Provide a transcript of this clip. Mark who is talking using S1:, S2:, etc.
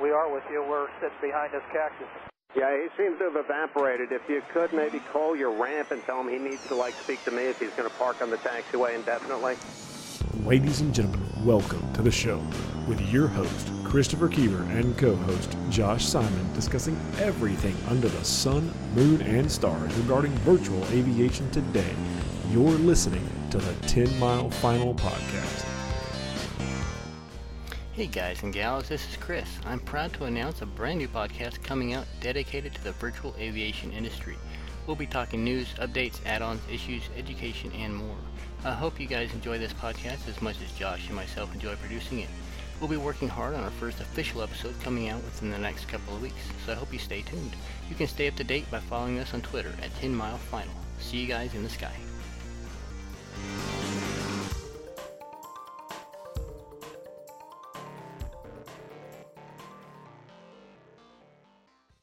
S1: We are with you. We're sitting behind this cactus.
S2: Yeah, he seems to have evaporated. If you could maybe call your ramp and tell him he needs to like speak to me if he's going to park on the taxiway indefinitely.
S3: Ladies and gentlemen, welcome to the show with your host, Christopher Keever, and co host, Josh Simon, discussing everything under the sun, moon, and stars regarding virtual aviation today. You're listening to the 10 Mile Final Podcast.
S4: Hey guys and gals, this is Chris. I'm proud to announce a brand new podcast coming out dedicated to the virtual aviation industry. We'll be talking news, updates, add-ons, issues, education, and more. I hope you guys enjoy this podcast as much as Josh and myself enjoy producing it. We'll be working hard on our first official episode coming out within the next couple of weeks, so I hope you stay tuned. You can stay up to date by following us on Twitter at 10 Mile Final. See you guys in the sky.